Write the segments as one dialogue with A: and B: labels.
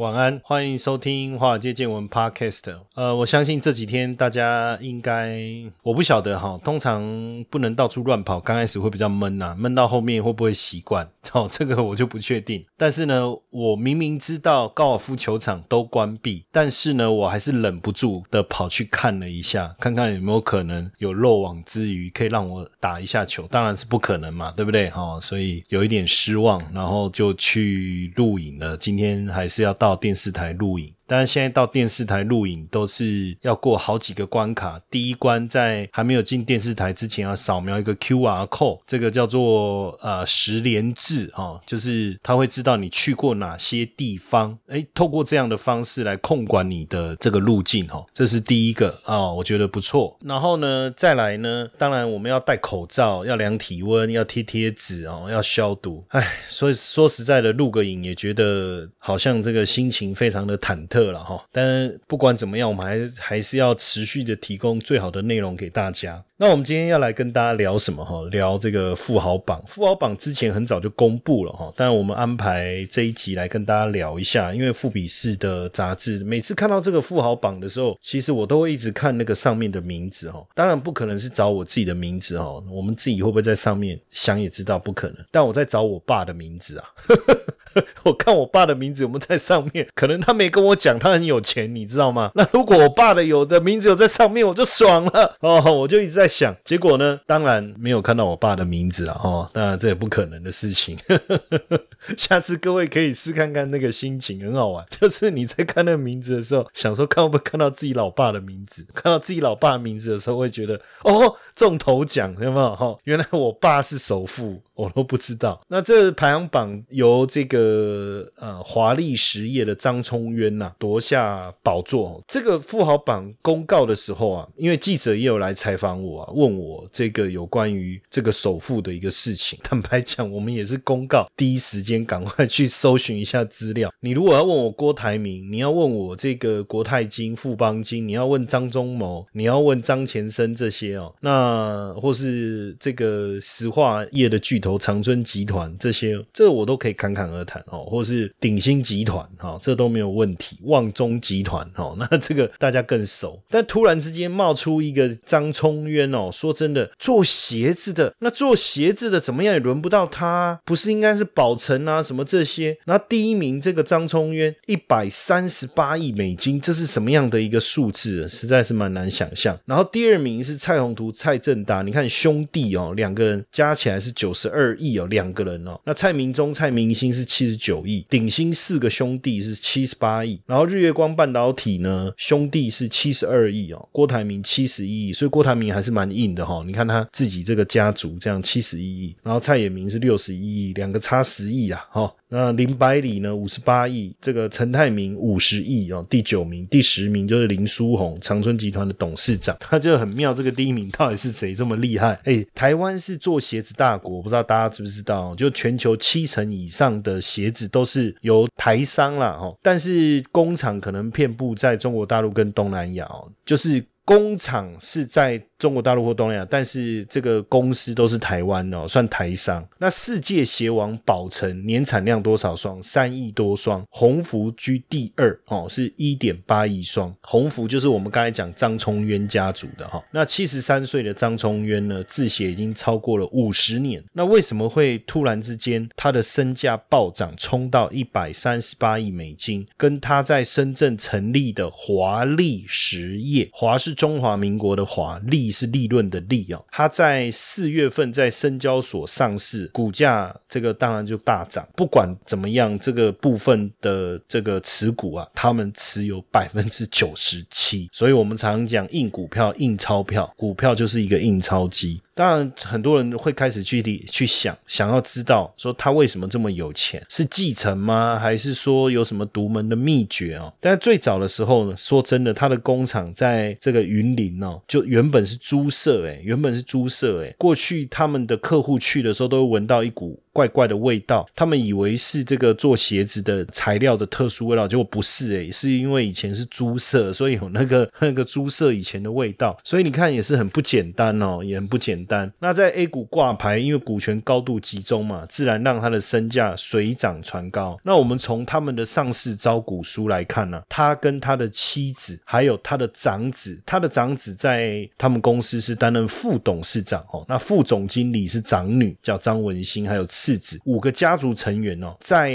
A: 晚安，欢迎收听《华尔街见闻》Podcast。呃，我相信这几天大家应该，我不晓得哈，通常不能到处乱跑，刚开始会比较闷呐，闷到后面会不会习惯？哦，这个我就不确定。但是呢，我明明知道高尔夫球场都关闭，但是呢，我还是忍不住的跑去看了一下，看看有没有可能有漏网之鱼可以让我打一下球。当然是不可能嘛，对不对？哈，所以有一点失望，然后就去录影了。今天还是要到到电视台录影。但是现在到电视台录影都是要过好几个关卡。第一关在还没有进电视台之前，要扫描一个 QR code，这个叫做呃十连制哦，就是他会知道你去过哪些地方。哎，透过这样的方式来控管你的这个路径哦，这是第一个哦，我觉得不错。然后呢，再来呢，当然我们要戴口罩，要量体温，要贴贴纸哦，要消毒。哎，所以说实在的，录个影也觉得好像这个心情非常的忐忑。了哈，但不管怎么样，我们还还是要持续的提供最好的内容给大家。那我们今天要来跟大家聊什么哈？聊这个富豪榜。富豪榜之前很早就公布了哈，但我们安排这一集来跟大家聊一下，因为富比士的杂志每次看到这个富豪榜的时候，其实我都会一直看那个上面的名字哈。当然不可能是找我自己的名字哈，我们自己会不会在上面想也知道不可能。但我在找我爸的名字啊，我看我爸的名字有没有在上面，可能他没跟我讲，他很有钱，你知道吗？那如果我爸的有的名字有在上面，我就爽了 哦，我就一直在。想结果呢？当然没有看到我爸的名字了哦。当然这也不可能的事情。下次各位可以试看看那个心情，很好玩。就是你在看那个名字的时候，想说看会不会看到自己老爸的名字。看到自己老爸的名字的时候，会觉得哦中头奖，有没有？哈，原来我爸是首富。我都不知道。那这排行榜由这个呃华丽实业的张聪渊呐夺下宝座。这个富豪榜公告的时候啊，因为记者也有来采访我啊，问我这个有关于这个首富的一个事情。坦白讲，我们也是公告第一时间赶快去搜寻一下资料。你如果要问我郭台铭，你要问我这个国泰金、富邦金，你要问张忠谋，你要问张前生这些哦，那或是这个石化业的巨头。长春集团这些，这我都可以侃侃而谈哦，或是鼎新集团哈，这都没有问题。旺中集团哦，那这个大家更熟。但突然之间冒出一个张聪渊哦，说真的，做鞋子的那做鞋子的怎么样也轮不到他，不是应该是宝成啊什么这些？那第一名这个张聪渊一百三十八亿美金，这是什么样的一个数字？实在是蛮难想象。然后第二名是蔡宏图、蔡正达，你看兄弟哦，两个人加起来是九十二。亿哦，两个人哦。那蔡明忠、蔡明星是七十九亿，鼎新四个兄弟是七十八亿，然后日月光半导体呢，兄弟是七十二亿哦，郭台铭七十一亿，所以郭台铭还是蛮硬的哈。你看他自己这个家族这样七十一亿，然后蔡衍明是六十一亿，两个差十亿啊哈。那林百里呢？五十八亿，这个陈泰明五十亿哦，第九名，第十名就是林书鸿，长春集团的董事长，他就很妙。这个第一名到底是谁这么厉害？哎，台湾是做鞋子大国，不知道大家知不知道？就全球七成以上的鞋子都是由台商啦，哦，但是工厂可能遍布在中国大陆跟东南亚哦，就是工厂是在。中国大陆或东南亚，但是这个公司都是台湾哦，算台商。那世界鞋王宝成年产量多少双？三亿多双。鸿福居第二哦，是一点八亿双。鸿福就是我们刚才讲张聪渊家族的哈。那七十三岁的张聪渊呢，制鞋已经超过了五十年。那为什么会突然之间他的身价暴涨，冲到一百三十八亿美金？跟他在深圳成立的华丽实业，华是中华民国的华，利是利润的利哦。它在四月份在深交所上市，股价这个当然就大涨。不管怎么样，这个部分的这个持股啊，他们持有百分之九十七。所以我们常讲印股票、印钞票，股票就是一个印钞机。当然，很多人会开始去理去想，想要知道说他为什么这么有钱，是继承吗？还是说有什么独门的秘诀哦？但最早的时候呢，说真的，他的工厂在这个云林哦，就原本是猪舍，诶原本是猪舍，诶过去他们的客户去的时候，都会闻到一股。怪怪的味道，他们以为是这个做鞋子的材料的特殊味道，结果不是诶，是因为以前是猪舍，所以有那个 那个猪舍以前的味道。所以你看也是很不简单哦，也很不简单。那在 A 股挂牌，因为股权高度集中嘛，自然让它的身价水涨船高。那我们从他们的上市招股书来看呢，他跟他的妻子还有他的长子，他的长子在他们公司是担任副董事长哦，那副总经理是长女叫张文新，还有。市值五个家族成员哦，在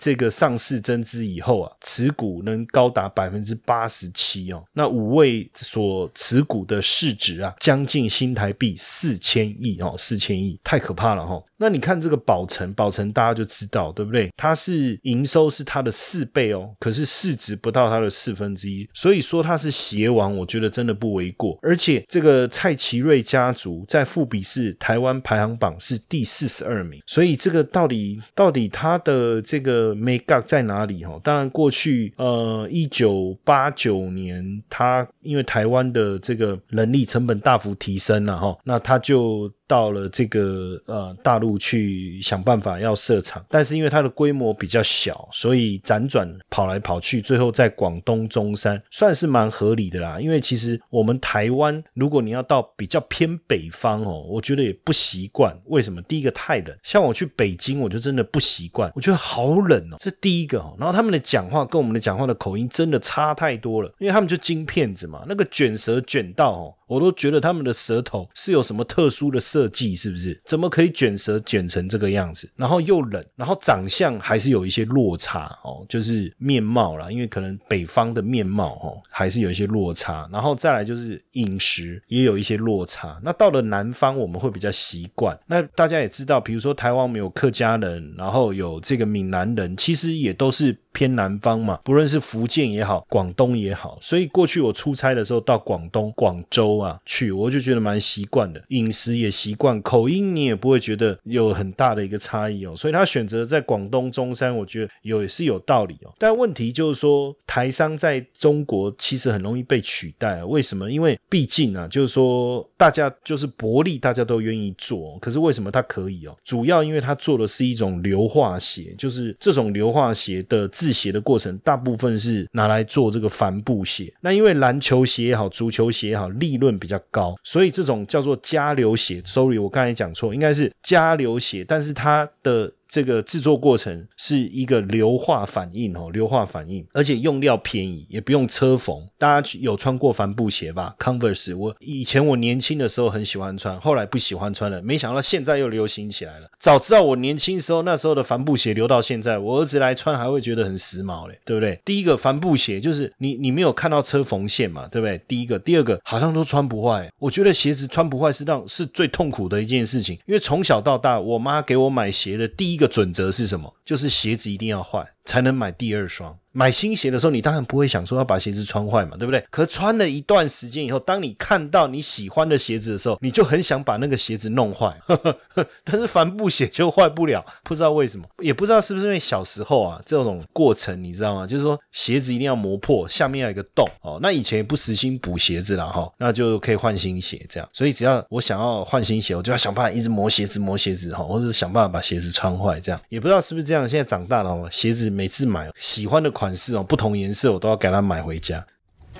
A: 这个上市增资以后啊，持股能高达百分之八十七哦。那五位所持股的市值啊，将近新台币四千亿哦，四千亿太可怕了哈。那你看这个宝成，宝成大家就知道对不对？它是营收是它的四倍哦，可是市值不到它的四分之一，所以说它是鞋王，我觉得真的不为过。而且这个蔡奇瑞家族在富比士台湾排行榜是第四十二名，所以所以这个到底到底它的这个 make up 在哪里？哈，当然过去呃一九八九年，它因为台湾的这个人力成本大幅提升了哈，那它就。到了这个呃大陆去想办法要设厂，但是因为它的规模比较小，所以辗转跑来跑去，最后在广东中山算是蛮合理的啦。因为其实我们台湾，如果你要到比较偏北方哦，我觉得也不习惯。为什么？第一个太冷，像我去北京，我就真的不习惯，我觉得好冷哦。这第一个哦，然后他们的讲话跟我们的讲话的口音真的差太多了，因为他们就金片子嘛，那个卷舌卷到哦。我都觉得他们的舌头是有什么特殊的设计，是不是？怎么可以卷舌卷成这个样子？然后又冷，然后长相还是有一些落差哦，就是面貌啦，因为可能北方的面貌哦还是有一些落差。然后再来就是饮食也有一些落差。那到了南方我们会比较习惯。那大家也知道，比如说台湾没有客家人，然后有这个闽南人，其实也都是。偏南方嘛，不论是福建也好，广东也好，所以过去我出差的时候到广东广州啊去，我就觉得蛮习惯的，饮食也习惯，口音你也不会觉得有很大的一个差异哦。所以他选择在广东中山，我觉得有也是有道理哦。但问题就是说，台商在中国其实很容易被取代，为什么？因为毕竟啊，就是说大家就是薄利，大家都愿意做，可是为什么他可以哦？主要因为他做的是一种硫化鞋，就是这种硫化鞋的制制鞋的过程，大部分是拿来做这个帆布鞋。那因为篮球鞋也好，足球鞋也好，利润比较高，所以这种叫做加流鞋。Sorry，我刚才讲错，应该是加流鞋，但是它的。这个制作过程是一个硫化反应哦，硫化反应，而且用料便宜，也不用车缝。大家有穿过帆布鞋吧？Converse，我以前我年轻的时候很喜欢穿，后来不喜欢穿了。没想到现在又流行起来了。早知道我年轻时候那时候的帆布鞋留到现在，我儿子来穿还会觉得很时髦嘞，对不对？第一个帆布鞋就是你你没有看到车缝线嘛，对不对？第一个，第二个好像都穿不坏。我觉得鞋子穿不坏是让是最痛苦的一件事情，因为从小到大，我妈给我买鞋的第一个。准则是什么？就是鞋子一定要坏，才能买第二双。买新鞋的时候，你当然不会想说要把鞋子穿坏嘛，对不对？可穿了一段时间以后，当你看到你喜欢的鞋子的时候，你就很想把那个鞋子弄坏。但是帆布鞋就坏不了，不知道为什么，也不知道是不是因为小时候啊这种过程，你知道吗？就是说鞋子一定要磨破，下面要有一个洞哦。那以前也不实心补鞋子了哈，那就可以换新鞋这样。所以只要我想要换新鞋，我就要想办法一直磨鞋子磨鞋子哈，或者是想办法把鞋子穿坏这样。也不知道是不是这样，现在长大了哦，鞋子每次买喜欢的款。款式哦，不同颜色我都要给它买回家。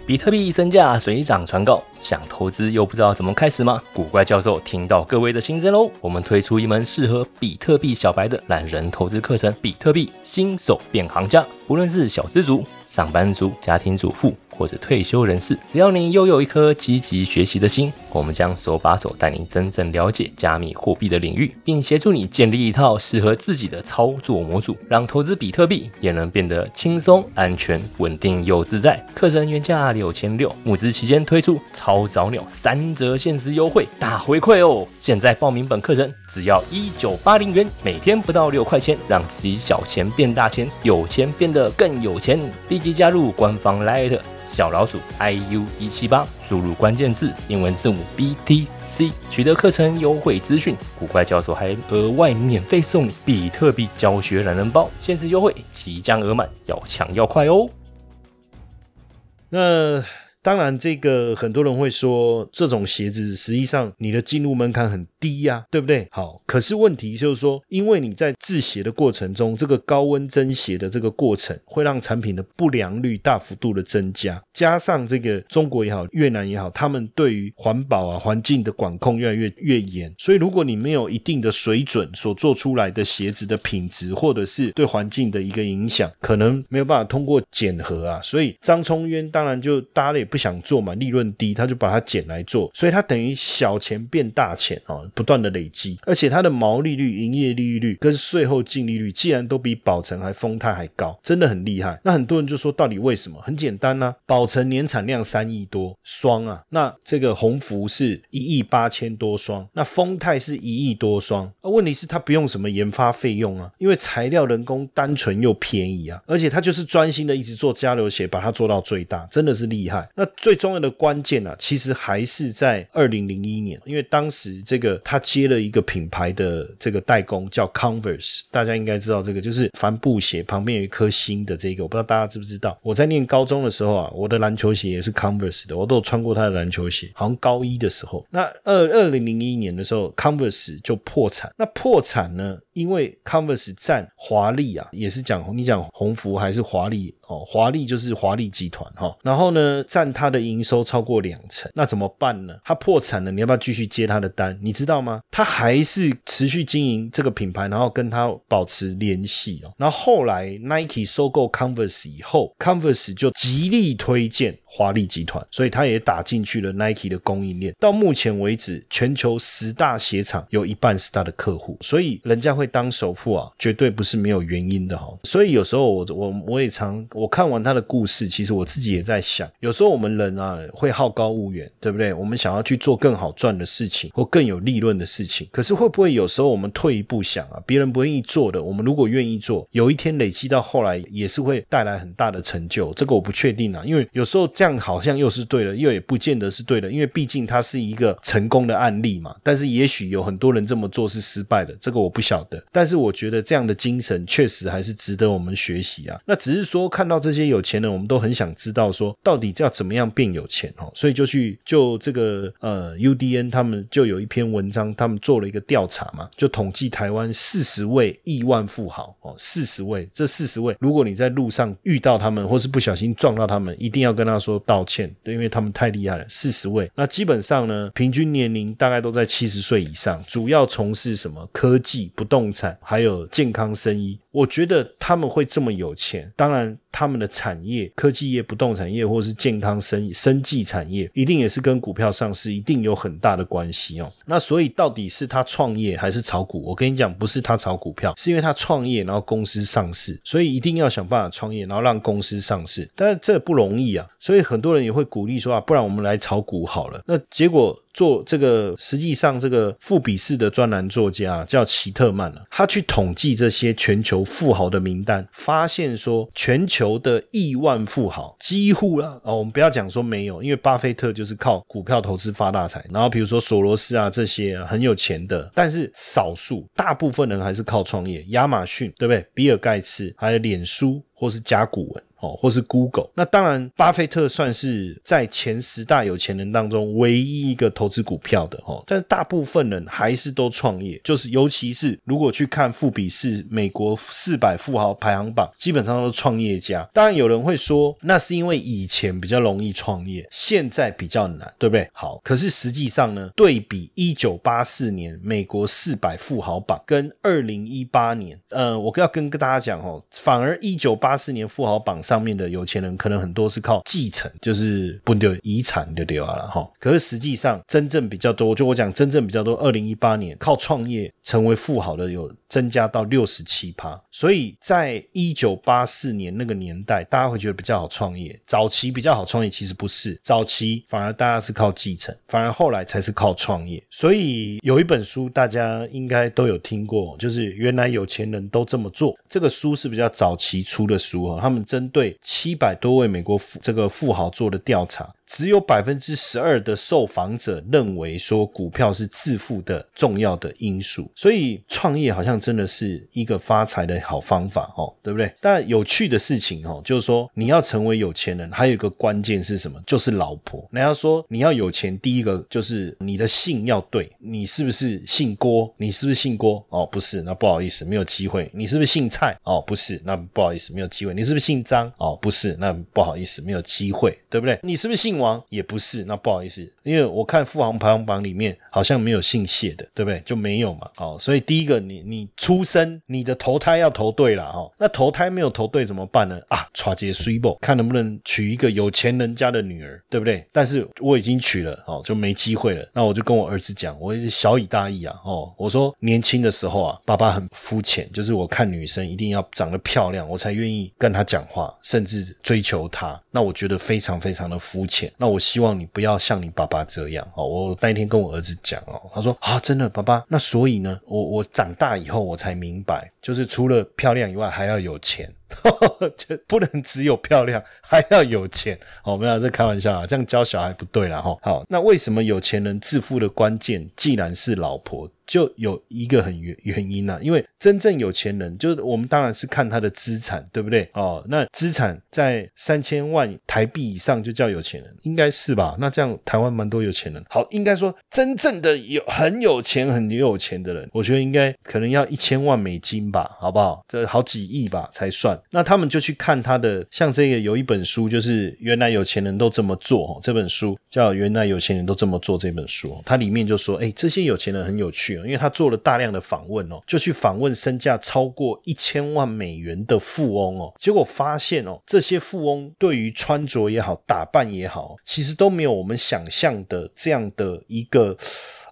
B: 比特币身价水涨船高，想投资又不知道怎么开始吗？古怪教授听到各位的心声喽，我们推出一门适合比特币小白的懒人投资课程——比特币新手变行家。无论是小资族、上班族、家庭主妇。或者退休人士，只要你拥有一颗积极学习的心，我们将手把手带你真正了解加密货币的领域，并协助你建立一套适合自己的操作模组，让投资比特币也能变得轻松、安全、稳定又自在。课程原价六千六，募资期间推出超早鸟三折限时优惠，大回馈哦！现在报名本课程只要一九八零元，每天不到六块钱，让自己小钱变大钱，有钱变得更有钱。立即加入官方 Light 小老鼠 iu 一七八，输入关键字英文字母 BTC，取得课程优惠资讯。古怪教授还额外免费送你比特币教学懒人包，限时优惠即将额满，要抢要快哦！
A: 那。当然，这个很多人会说，这种鞋子实际上你的进入门槛很低呀，对不对？好，可是问题就是说，因为你在制鞋的过程中，这个高温蒸鞋的这个过程会让产品的不良率大幅度的增加，加上这个中国也好，越南也好，他们对于环保啊、环境的管控越来越越严，所以如果你没有一定的水准，所做出来的鞋子的品质或者是对环境的一个影响，可能没有办法通过检核啊。所以张聪渊当然就大家也不。不想做嘛，利润低，他就把它减来做，所以它等于小钱变大钱哦，不断的累积，而且它的毛利率、营业利率跟税后净利率，既然都比宝成还丰泰还高，真的很厉害。那很多人就说，到底为什么？很简单呐，宝成年产量三亿多双啊，那这个鸿福是一亿八千多双，那丰泰是一亿多双，那问题是它不用什么研发费用啊，因为材料人工单纯又便宜啊，而且它就是专心的一直做加流鞋，把它做到最大，真的是厉害。那最重要的关键呢，其实还是在二零零一年，因为当时这个他接了一个品牌的这个代工，叫 Converse，大家应该知道这个就是帆布鞋旁边有一颗星的这个，我不知道大家知不知道。我在念高中的时候啊，我的篮球鞋也是 Converse 的，我都有穿过他的篮球鞋，好像高一的时候。那二二零零一年的时候，Converse 就破产。那破产呢，因为 Converse 占华丽啊，也是讲你讲鸿福还是华丽哦，华丽就是华丽集团哈，然后呢占它的营。收超过两成，那怎么办呢？它破产了，你要不要继续接它的单？你知道吗？它还是持续经营这个品牌，然后跟它保持联系哦。然后后来 Nike 收购 Converse 以后，Converse 就极力推荐华丽集团，所以他也打进去了 Nike 的供应链。到目前为止，全球十大鞋厂有一半是他的客户，所以人家会当首富啊，绝对不是没有原因的哈。所以有时候我我我也常我看完他的故事，其实我自己也在想，有时候我们人啊。啊，会好高骛远，对不对？我们想要去做更好赚的事情，或更有利润的事情。可是会不会有时候我们退一步想啊，别人不愿意做的，我们如果愿意做，有一天累积到后来也是会带来很大的成就。这个我不确定啊，因为有时候这样好像又是对的，又也不见得是对的，因为毕竟它是一个成功的案例嘛。但是也许有很多人这么做是失败的，这个我不晓得。但是我觉得这样的精神确实还是值得我们学习啊。那只是说看到这些有钱人，我们都很想知道说，到底要怎么样变。有钱哦，所以就去就这个呃，UDN 他们就有一篇文章，他们做了一个调查嘛，就统计台湾四十位亿万富豪哦，四十位，这四十位，如果你在路上遇到他们，或是不小心撞到他们，一定要跟他说道歉，因为他们太厉害了。四十位，那基本上呢，平均年龄大概都在七十岁以上，主要从事什么科技、不动产，还有健康生意。我觉得他们会这么有钱，当然他们的产业、科技业、不动产业，或是健康生、生技产业，一定也是跟股票上市一定有很大的关系哦。那所以到底是他创业还是炒股？我跟你讲，不是他炒股票，是因为他创业，然后公司上市，所以一定要想办法创业，然后让公司上市。但是这不容易啊，所以很多人也会鼓励说啊，不然我们来炒股好了。那结果。做这个，实际上这个富比士的专栏作家叫奇特曼啊，他去统计这些全球富豪的名单，发现说全球的亿万富豪几乎啊，哦，我们不要讲说没有，因为巴菲特就是靠股票投资发大财，然后比如说索罗斯啊这些很有钱的，但是少数，大部分人还是靠创业，亚马逊对不对？比尔盖茨还有脸书或是甲骨文。哦，或是 Google，那当然，巴菲特算是在前十大有钱人当中唯一一个投资股票的哦。但大部分人还是都创业，就是尤其是如果去看富比士美国四百富豪排行榜，基本上都是创业家。当然有人会说，那是因为以前比较容易创业，现在比较难，对不对？好，可是实际上呢，对比一九八四年美国四百富豪榜跟二零一八年，呃，我要跟跟大家讲哦，反而一九八八四年富豪榜上面的有钱人，可能很多是靠继承，就是不丢遗产就丢了哈。可是实际上真正比较多，就我讲真正比较多，二零一八年靠创业成为富豪的有增加到六十七趴。所以在一九八四年那个年代，大家会觉得比较好创业，早期比较好创业，其实不是，早期反而大家是靠继承，反而后来才是靠创业。所以有一本书大家应该都有听过，就是原来有钱人都这么做。这个书是比较早期出的书啊，他们针对七百多位美国富这个富豪做的调查。只有百分之十二的受访者认为说股票是致富的重要的因素，所以创业好像真的是一个发财的好方法哦，对不对？但有趣的事情哦，就是说你要成为有钱人，还有一个关键是什么？就是老婆。人家说你要有钱，第一个就是你的姓要对，你是不是姓郭？你是不是姓郭？哦，不是，那不好意思，没有机会。你是不是姓蔡？哦，不是，那不好意思，没有机会。你是不是姓张？哦，不是，那不好意思，没有机会，对不对？你是不是姓？王也不是，那不好意思，因为我看富豪排行榜里面好像没有姓谢的，对不对？就没有嘛。哦，所以第一个，你你出生，你的投胎要投对了哦。那投胎没有投对怎么办呢？啊，抓接 s u 看能不能娶一个有钱人家的女儿，对不对？但是我已经娶了，哦，就没机会了。那我就跟我儿子讲，我也是小以大义啊，哦，我说年轻的时候啊，爸爸很肤浅，就是我看女生一定要长得漂亮，我才愿意跟她讲话，甚至追求她。那我觉得非常非常的肤浅。那我希望你不要像你爸爸这样哦。我那一天跟我儿子讲哦，他说啊，真的，爸爸。那所以呢，我我长大以后我才明白，就是除了漂亮以外，还要有钱。就不能只有漂亮，还要有钱。哦，没有在开玩笑啊，这样教小孩不对了哈。好，那为什么有钱人致富的关键，既然是老婆？就有一个很原原因呐，因为真正有钱人，就是我们当然是看他的资产，对不对？哦，那资产在三千万台币以上就叫有钱人，应该是吧？那这样台湾蛮多有钱人。好，应该说真正的有很有钱、很有钱的人，我觉得应该可能要一千万美金吧，好不好？这好几亿吧才算。那他们就去看他的，像这个有一本书，就是原来有钱人都这么做。这本书叫《原来有钱人都这么做》这本书，它里面就说，哎，这些有钱人很有趣哦。因为他做了大量的访问哦，就去访问身价超过一千万美元的富翁哦，结果发现哦，这些富翁对于穿着也好、打扮也好，其实都没有我们想象的这样的一个。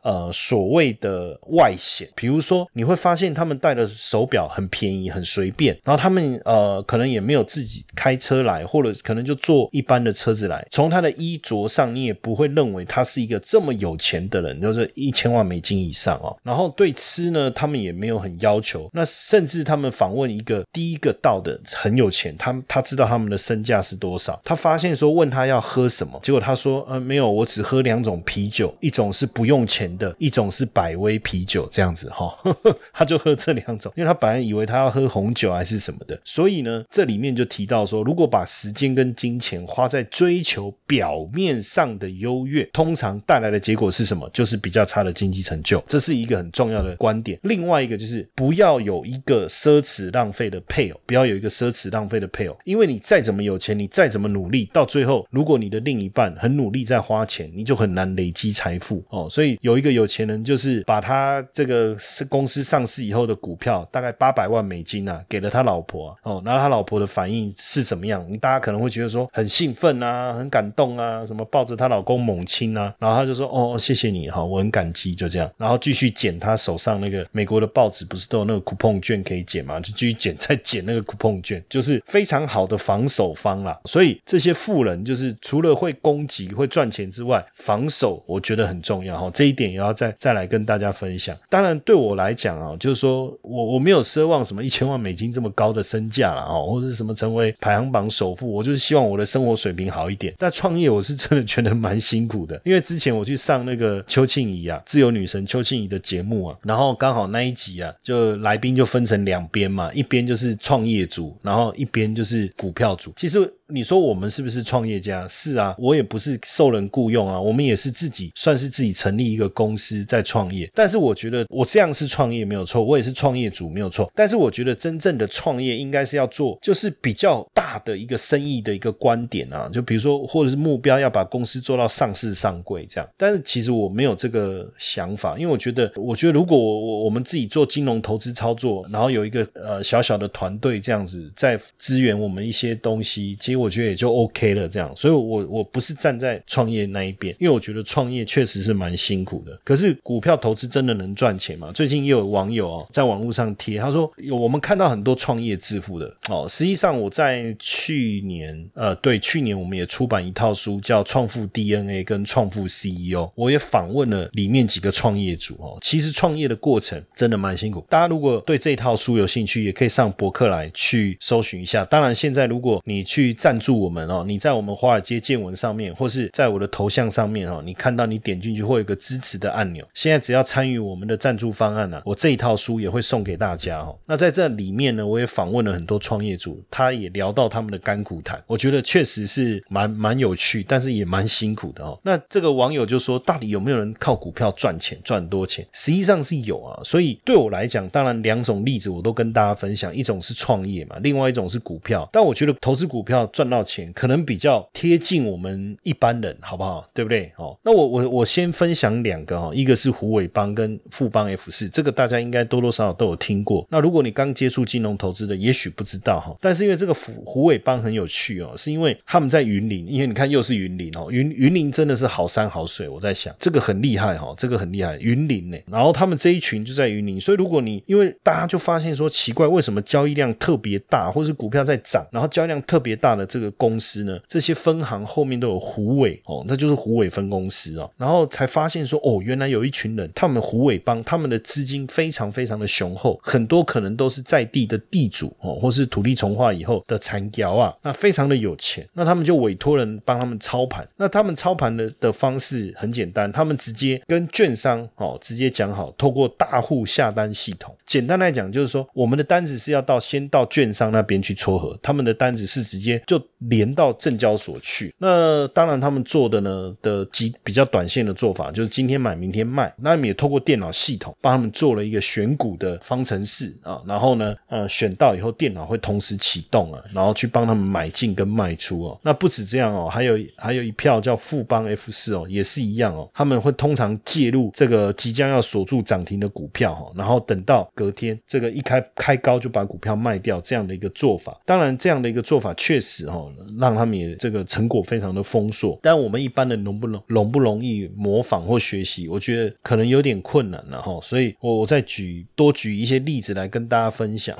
A: 呃，所谓的外显，比如说你会发现他们戴的手表很便宜、很随便，然后他们呃可能也没有自己开车来，或者可能就坐一般的车子来。从他的衣着上，你也不会认为他是一个这么有钱的人，就是一千万美金以上哦。然后对吃呢，他们也没有很要求。那甚至他们访问一个第一个到的很有钱，他他知道他们的身价是多少，他发现说问他要喝什么，结果他说呃没有，我只喝两种啤酒，一种是不用钱。的一种是百威啤酒这样子哈，他就喝这两种，因为他本来以为他要喝红酒还是什么的，所以呢，这里面就提到说，如果把时间跟金钱花在追求表面上的优越，通常带来的结果是什么？就是比较差的经济成就，这是一个很重要的观点。另外一个就是不要有一个奢侈浪费的配偶，不要有一个奢侈浪费的配偶，因为你再怎么有钱，你再怎么努力，到最后，如果你的另一半很努力在花钱，你就很难累积财富哦。所以有一个。有钱人就是把他这个是公司上市以后的股票，大概八百万美金啊，给了他老婆哦。然后他老婆的反应是怎么样？大家可能会觉得说很兴奋啊，很感动啊，什么抱着她老公猛亲啊。然后他就说：“哦，谢谢你哈，我很感激。”就这样，然后继续捡他手上那个美国的报纸，不是都有那个 coupon 券可以捡吗？就继续捡，再捡那个 coupon 券，就是非常好的防守方啦。所以这些富人就是除了会攻击、会赚钱之外，防守我觉得很重要哈。这一点也要。再再来跟大家分享。当然，对我来讲啊，就是说我我没有奢望什么一千万美金这么高的身价了哦，或者什么成为排行榜首富。我就是希望我的生活水平好一点。但创业我是真的觉得蛮辛苦的，因为之前我去上那个邱庆怡啊，自由女神邱庆怡的节目啊，然后刚好那一集啊，就来宾就分成两边嘛，一边就是创业组，然后一边就是股票组。其实。你说我们是不是创业家？是啊，我也不是受人雇佣啊，我们也是自己算是自己成立一个公。公司在创业。但是我觉得我这样是创业没有错，我也是创业主没有错。但是我觉得真正的创业应该是要做，就是比较大的一个生意的一个观点啊，就比如说或者是目标要把公司做到上市上柜这样。但是其实我没有这个想法，因为我觉得，我觉得如果我我我们自己做金融投资操作，然后有一个呃小小的团队这样子在支援我们一些东西，其实我觉得也就 OK 了这样。所以，我我不是站在创业那一边，因为我觉得创业确实是蛮辛苦的。可是股票投资真的能赚钱吗？最近也有网友哦在网络上贴，他说有我们看到很多创业致富的哦。实际上我在去年呃对去年我们也出版一套书叫《创富 DNA》跟《创富 CEO》，我也访问了里面几个创业主哦。其实创业的过程真的蛮辛苦。大家如果对这套书有兴趣，也可以上博客来去搜寻一下。当然，现在如果你去赞助我们哦，你在我们华尔街见闻上面，或是在我的头像上面哦，你看到你点进去会有个支持的按钮。现在只要参与我们的赞助方案呢，我这一套书也会送给大家哦。那在这里面呢，我也访问了很多创业主，他也聊到他们的甘苦谈，我觉得确实是蛮蛮有趣，但是也蛮辛苦的哦。那这个网友就说，到底有没有人靠股票赚钱赚多钱？实际上是有啊。所以对我来讲，当然两种例子我都跟大家分享，一种是创业嘛，另外一种是股票。但我觉得投资股票赚到钱，可能比较贴近我们一般人，好不好？对不对？哦，那我我我先分享两个哈，一个是虎尾帮跟富邦 F 四，这个大家应该多多少少都有听过。那如果你刚接触金融投资的，也许不知道哈。但是因为这个虎虎尾帮很有趣哦，是因为他们在云林，因为你看又是云林哦，云云林真的是好山好水。我在想这个很厉害哈，这个很厉害，云林呢。然后他们这一群就在云林，所以如果你因为大家就发现说奇怪，为什么交易量特别大，或是股票在涨，然后交易量特别大的这个公司呢？这些分行后面都有虎尾哦，那就是虎尾分公司哦。然后才发现说哦，原来有一群人，他们虎尾帮他们的资金非常非常的雄厚，很多可能都是在地的地主哦，或是土地重化以后的残雕啊，那非常的有钱，那他们就委托人帮他们操盘。那他们操盘的的方式很简单，他们直接跟券商哦直接讲好，透过大户下单系统。简单来讲就是说，我们的单子是要到先到券商那边去撮合，他们的单子是直接就连到证交所去。那当然他们做的呢的几比较短线的做法，就是今天买明天卖。那们也透过电脑系统帮他们做了一个选股的方程式啊，然后呢呃选到以后电脑会同时启动啊，然后去帮他们买进跟卖出哦。那不止这样哦，还有还有一票叫富邦 F 四哦，也是一样哦，他们会通常介入这个即将要锁住涨停的股票哈，然后等到隔天这个一开开高就把股票卖掉这样的一个做法。当然这样的一个做法确实哈，让他们也这个成果非常的丰硕。但我们一般的容不容容不容易模仿或学习？我觉得可能有点困难了哈。所以我我再举多举一些例子来跟大家分享。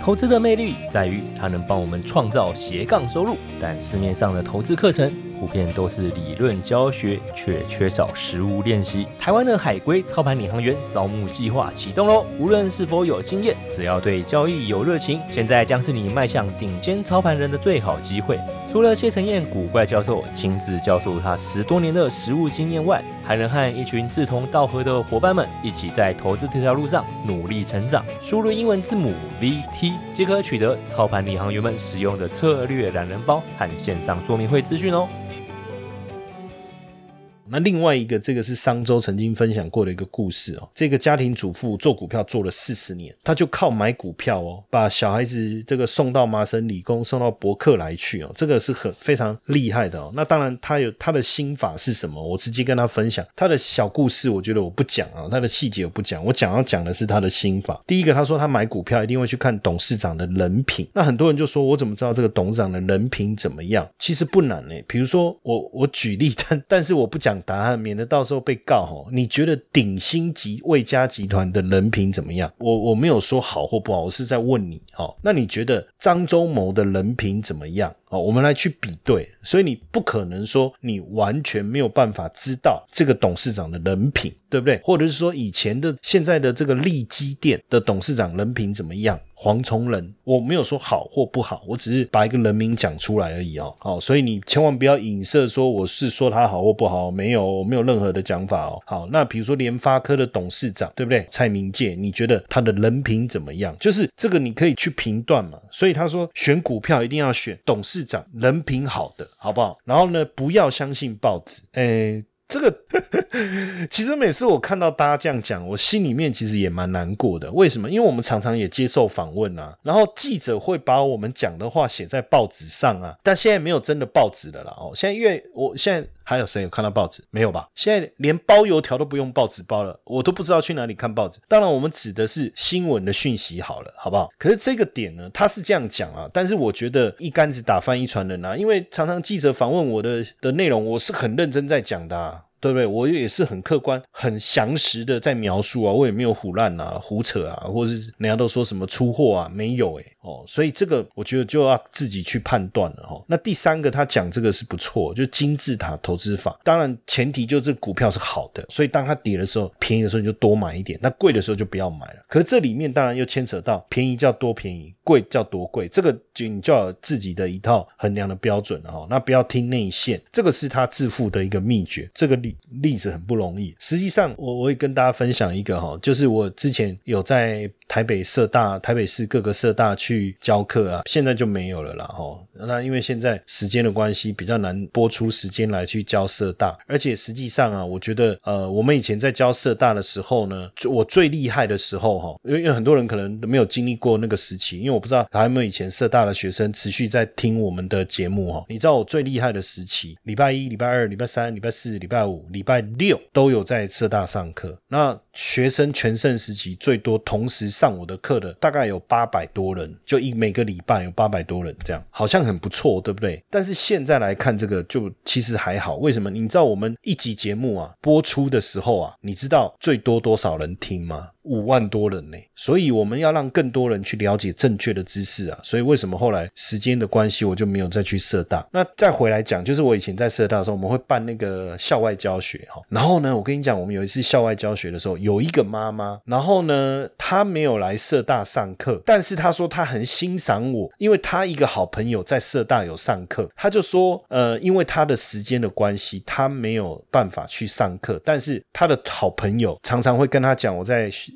B: 投资的魅力在于它能帮我们创造斜杠收入，但市面上的投资课程普遍都是理论教学，却缺少实物练习。台湾的海归操盘领航员招募计划启动喽！无论是否有经验，只要对交易有热情，现在将是你迈向顶尖操盘人的最好机会。除了谢承彦古怪教授亲自教授他十多年的实务经验外，还能和一群志同道合的伙伴们一起在投资这条路上努力成长。输入英文字母 VT 即可取得操盘领航员们使用的策略懒人包和线上说明会资讯哦。
A: 那另外一个，这个是商周曾经分享过的一个故事哦。这个家庭主妇做股票做了四十年，他就靠买股票哦，把小孩子这个送到麻省理工，送到伯克莱去哦，这个是很非常厉害的哦。那当然，他有他的心法是什么？我直接跟他分享他的小故事。我觉得我不讲啊，他的细节我不讲，我讲要讲的是他的心法。第一个，他说他买股票一定会去看董事长的人品。那很多人就说，我怎么知道这个董事长的人品怎么样？其实不难呢。比如说我我举例，但但是我不讲。答案，免得到时候被告哈。你觉得鼎新集魏家集团的人品怎么样？我我没有说好或不好，我是在问你哦。那你觉得张忠谋的人品怎么样？哦，我们来去比对。所以你不可能说你完全没有办法知道这个董事长的人品，对不对？或者是说以前的、现在的这个利基店的董事长人品怎么样？黄崇仁，我没有说好或不好，我只是把一个人名讲出来而已哦。好，所以你千万不要影射说我是说他好或不好，没有，没有任何的讲法哦。好，那比如说联发科的董事长，对不对？蔡明介，你觉得他的人品怎么样？就是这个你可以去评断嘛。所以他说选股票一定要选董事市长人品好的，好不好？然后呢，不要相信报纸，诶。这个 其实每次我看到大家这样讲，我心里面其实也蛮难过的。为什么？因为我们常常也接受访问啊，然后记者会把我们讲的话写在报纸上啊，但现在没有真的报纸了啦。哦，现在因为我现在。还有谁有看到报纸？没有吧？现在连包油条都不用报纸包了，我都不知道去哪里看报纸。当然，我们指的是新闻的讯息好了，好不好？可是这个点呢，他是这样讲啊，但是我觉得一竿子打翻一船人啊，因为常常记者访问我的的内容，我是很认真在讲的。啊。对不对？我也是很客观、很详实的在描述啊，我也没有胡乱啊、胡扯啊，或者是人家都说什么出货啊，没有诶哦，所以这个我觉得就要自己去判断了哈。那第三个他讲这个是不错，就金字塔投资法，当然前提就这股票是好的，所以当它跌的时候，便宜的时候你就多买一点，那贵的时候就不要买了。可是这里面当然又牵扯到便宜叫多便宜，贵叫多贵，这个就你就要自己的一套衡量的标准了哈。那不要听内线，这个是他致富的一个秘诀，这个例子很不容易。实际上，我我会跟大家分享一个哈，就是我之前有在台北社大、台北市各个社大去教课啊，现在就没有了啦吼。那因为现在时间的关系，比较难播出时间来去教社大。而且实际上啊，我觉得呃，我们以前在教社大的时候呢，我最厉害的时候哈，因为因为很多人可能都没有经历过那个时期，因为我不知道还有没有以前社大的学生持续在听我们的节目哈。你知道我最厉害的时期，礼拜一、礼拜二、礼拜三、礼拜四、礼拜五、礼拜六都有在社大上课。那学生全盛时期最多同时上我的课的大概有八百多人，就一每个礼拜有八百多人这样，好像很不错，对不对？但是现在来看这个就其实还好，为什么？你知道我们一集节目啊播出的时候啊，你知道最多多少人听吗？五万多人呢，所以我们要让更多人去了解正确的知识啊。所以为什么后来时间的关系，我就没有再去社大。那再回来讲，就是我以前在社大的时候，我们会办那个校外教学哈。然后呢，我跟你讲，我们有一次校外教学的时候，有一个妈妈，然后呢，她没有来社大上课，但是她说她很欣赏我，因为她一个好朋友在社大有上课，她就说，呃，因为她的时间的关系，她没有办法去上课，但是她的好朋友常常会跟她讲，我在。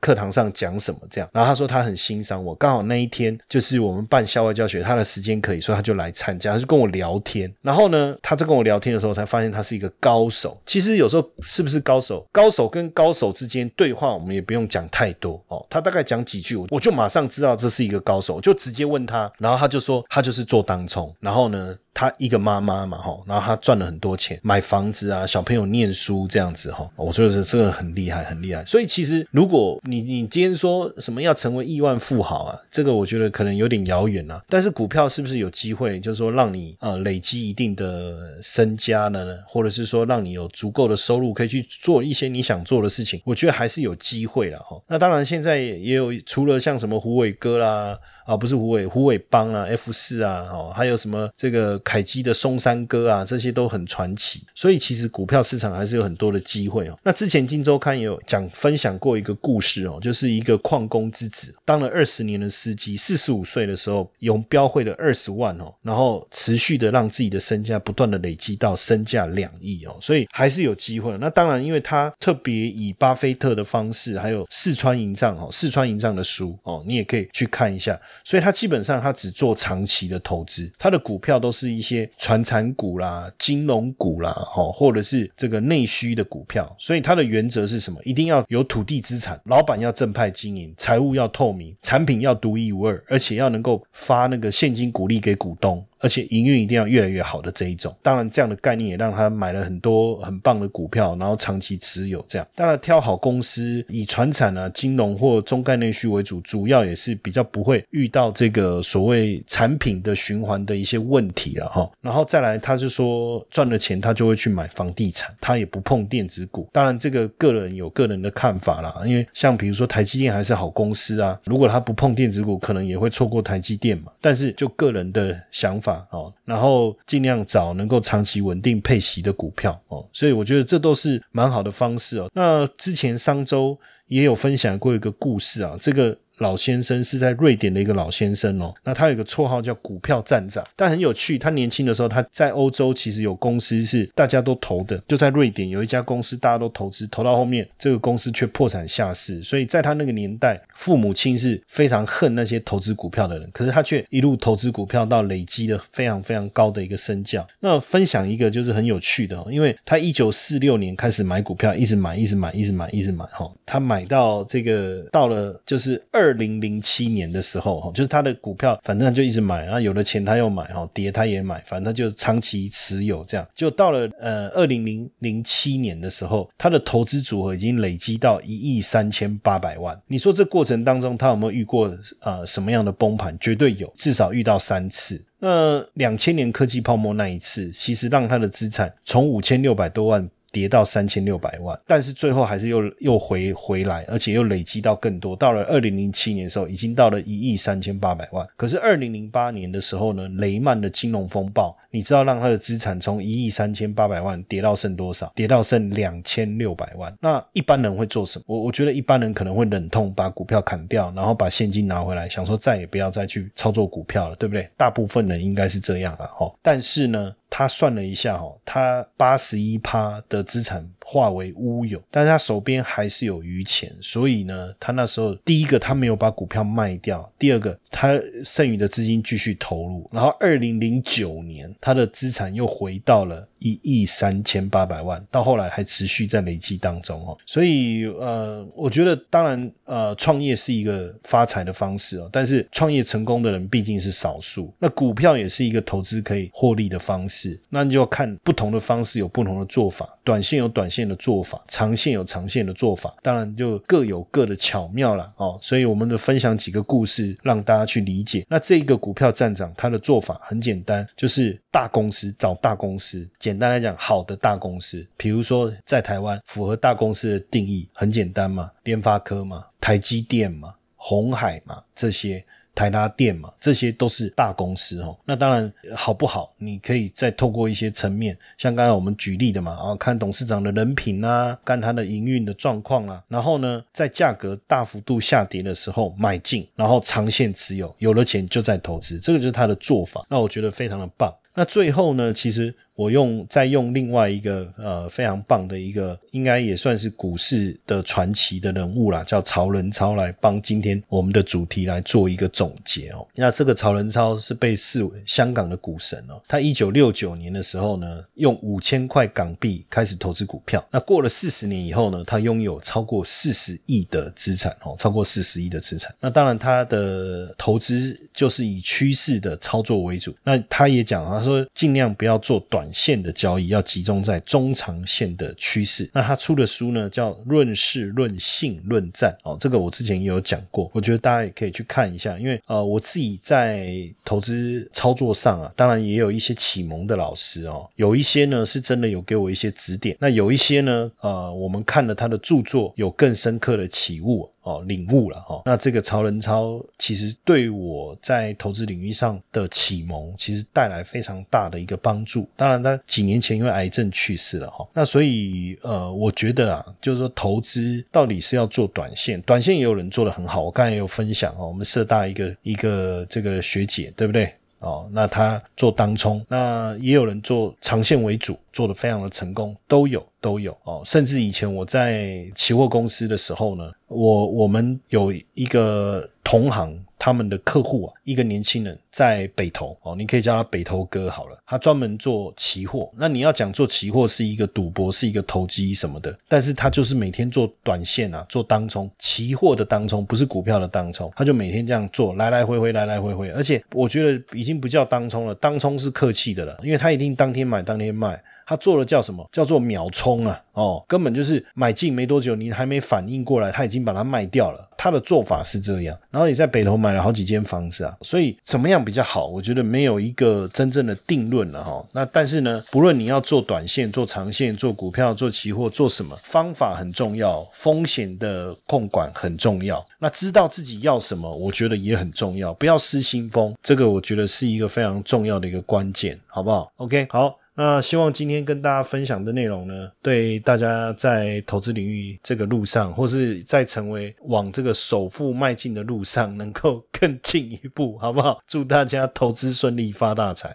A: 课堂上讲什么这样，然后他说他很欣赏我，刚好那一天就是我们办校外教学，他的时间可以，所以他就来参加，他就跟我聊天。然后呢，他在跟我聊天的时候，才发现他是一个高手。其实有时候是不是高手，高手跟高手之间对话，我们也不用讲太多哦。他大概讲几句，我我就马上知道这是一个高手，就直接问他，然后他就说他就是做当冲，然后呢。他一个妈妈嘛，哈，然后他赚了很多钱，买房子啊，小朋友念书这样子，哈，我觉得这个很厉害，很厉害。所以其实如果你你今天说什么要成为亿万富豪啊，这个我觉得可能有点遥远啊。但是股票是不是有机会，就是说让你呃累积一定的身家呢，或者是说让你有足够的收入，可以去做一些你想做的事情？我觉得还是有机会了，哈。那当然现在也有除了像什么胡伟哥啦。啊，不是胡伟，胡伟帮啊，F 四啊，哦，还有什么这个凯基的松山哥啊，这些都很传奇。所以其实股票市场还是有很多的机会哦。那之前金周刊也有讲分享过一个故事哦，就是一个矿工之子，当了二十年的司机，四十五岁的时候用标会的二十万哦，然后持续的让自己的身价不断的累积到身价两亿哦，所以还是有机会。那当然，因为他特别以巴菲特的方式，还有四川营帐哦，四川营帐的书哦，你也可以去看一下。所以他基本上他只做长期的投资，他的股票都是一些传产股啦、金融股啦，哦，或者是这个内需的股票。所以他的原则是什么？一定要有土地资产，老板要正派经营，财务要透明，产品要独一无二，而且要能够发那个现金股利给股东。而且营运一定要越来越好的这一种，当然这样的概念也让他买了很多很棒的股票，然后长期持有这样。当然挑好公司，以船产啊、金融或中概内需为主，主要也是比较不会遇到这个所谓产品的循环的一些问题了哈。然后再来，他就说赚了钱他就会去买房地产，他也不碰电子股。当然这个个人有个人的看法啦，因为像比如说台积电还是好公司啊，如果他不碰电子股，可能也会错过台积电嘛。但是就个人的想法。法哦，然后尽量找能够长期稳定配息的股票哦，所以我觉得这都是蛮好的方式哦。那之前商周也有分享过一个故事啊，这个老先生是在瑞典的一个老先生哦，那他有个绰号叫股票站长，但很有趣，他年轻的时候他在欧洲其实有公司是大家都投的，就在瑞典有一家公司大家都投资，投到后面这个公司却破产下市，所以在他那个年代，父母亲是非常恨那些投资股票的人，可是他却一路投资股票到累积了非常非常高的一个身价。那分享一个就是很有趣的，因为他一九四六年开始买股票，一直买，一直买，一直买，一直买，哈，他买到这个到了就是二二零零七年的时候，哈，就是他的股票反正就一直买，然后有了钱他又买，哈，跌他也买，反正他就长期持有这样，就到了呃二零零零七年的时候，他的投资组合已经累积到一亿三千八百万。你说这过程当中他有没有遇过呃什么样的崩盘？绝对有，至少遇到三次。那两千年科技泡沫那一次，其实让他的资产从五千六百多万。跌到三千六百万，但是最后还是又又回回来，而且又累积到更多。到了二零零七年的时候，已经到了一亿三千八百万。可是二零零八年的时候呢，雷曼的金融风暴，你知道让他的资产从一亿三千八百万跌到剩多少？跌到剩两千六百万。那一般人会做什么？我我觉得一般人可能会忍痛把股票砍掉，然后把现金拿回来，想说再也不要再去操作股票了，对不对？大部分人应该是这样了哈。但是呢？他算了一下，哈，他八十一趴的资产化为乌有，但是他手边还是有余钱，所以呢，他那时候第一个他没有把股票卖掉，第二个他剩余的资金继续投入，然后二零零九年他的资产又回到了。一亿三千八百万，到后来还持续在累积当中哦，所以呃，我觉得当然呃，创业是一个发财的方式哦，但是创业成功的人毕竟是少数，那股票也是一个投资可以获利的方式，那你就要看不同的方式有不同的做法，短线有短线线的做法，长线有长线的做法，当然就各有各的巧妙了哦，所以我们的分享几个故事让大家去理解，那这个股票站长他的做法很简单，就是大公司找大公司。简单来讲，好的大公司，比如说在台湾符合大公司的定义，很简单嘛，联发科嘛，台积电嘛，红海嘛，这些台达电嘛，这些都是大公司哦。那当然好不好？你可以再透过一些层面，像刚才我们举例的嘛，啊，看董事长的人品啊，看他的营运的状况啊，然后呢，在价格大幅度下跌的时候买进，然后长线持有，有了钱就在投资，这个就是他的做法。那我觉得非常的棒。那最后呢，其实。我用再用另外一个呃非常棒的一个，应该也算是股市的传奇的人物啦，叫曹仁超来帮今天我们的主题来做一个总结哦。那这个曹仁超是被视为香港的股神哦。他一九六九年的时候呢，用五千块港币开始投资股票。那过了四十年以后呢，他拥有超过四十亿的资产哦，超过四十亿的资产。那当然他的投资就是以趋势的操作为主。那他也讲他说尽量不要做短。线的交易要集中在中长线的趋势。那他出的书呢，叫《论事、论性、论战》哦，这个我之前也有讲过，我觉得大家也可以去看一下。因为呃，我自己在投资操作上啊，当然也有一些启蒙的老师哦，有一些呢是真的有给我一些指点，那有一些呢，呃，我们看了他的著作，有更深刻的启悟。哦，领悟了哈。那这个曹仁超其实对我在投资领域上的启蒙，其实带来非常大的一个帮助。当然，他几年前因为癌症去世了哈。那所以呃，我觉得啊，就是说投资到底是要做短线，短线也有人做的很好。我刚才也有分享哦，我们社大一个一个这个学姐，对不对？哦，那他做当冲，那也有人做长线为主，做的非常的成功，都有都有哦。甚至以前我在期货公司的时候呢，我我们有一个同行。他们的客户啊，一个年轻人在北投哦，你可以叫他北投哥好了。他专门做期货，那你要讲做期货是一个赌博，是一个投机什么的，但是他就是每天做短线啊，做当冲，期货的当冲不是股票的当冲，他就每天这样做，来来回回，来来回回，而且我觉得已经不叫当冲了，当冲是客气的了，因为他一定当天买当天卖。他做的叫什么？叫做秒冲啊！哦，根本就是买进没多久，你还没反应过来，他已经把它卖掉了。他的做法是这样。然后也在北投买了好几间房子啊，所以怎么样比较好？我觉得没有一个真正的定论了哈。那但是呢，不论你要做短线、做长线、做股票、做期货、做什么，方法很重要，风险的控管很重要。那知道自己要什么，我觉得也很重要，不要失心疯。这个我觉得是一个非常重要的一个关键，好不好？OK，好。那希望今天跟大家分享的内容呢，对大家在投资领域这个路上，或是在成为往这个首富迈进的路上，能够更进一步，好不好？祝大家投资顺利，发大财！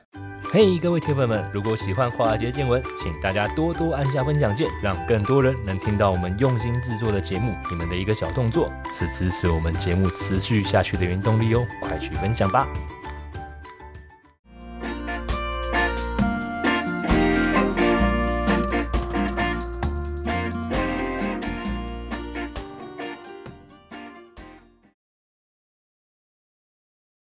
B: 嘿，各位铁粉们，如果喜欢华尔街见闻，请大家多多按下分享键，让更多人能听到我们用心制作的节目。你们的一个小动作，是支持我们节目持续下去的原动力哦，快去分享吧！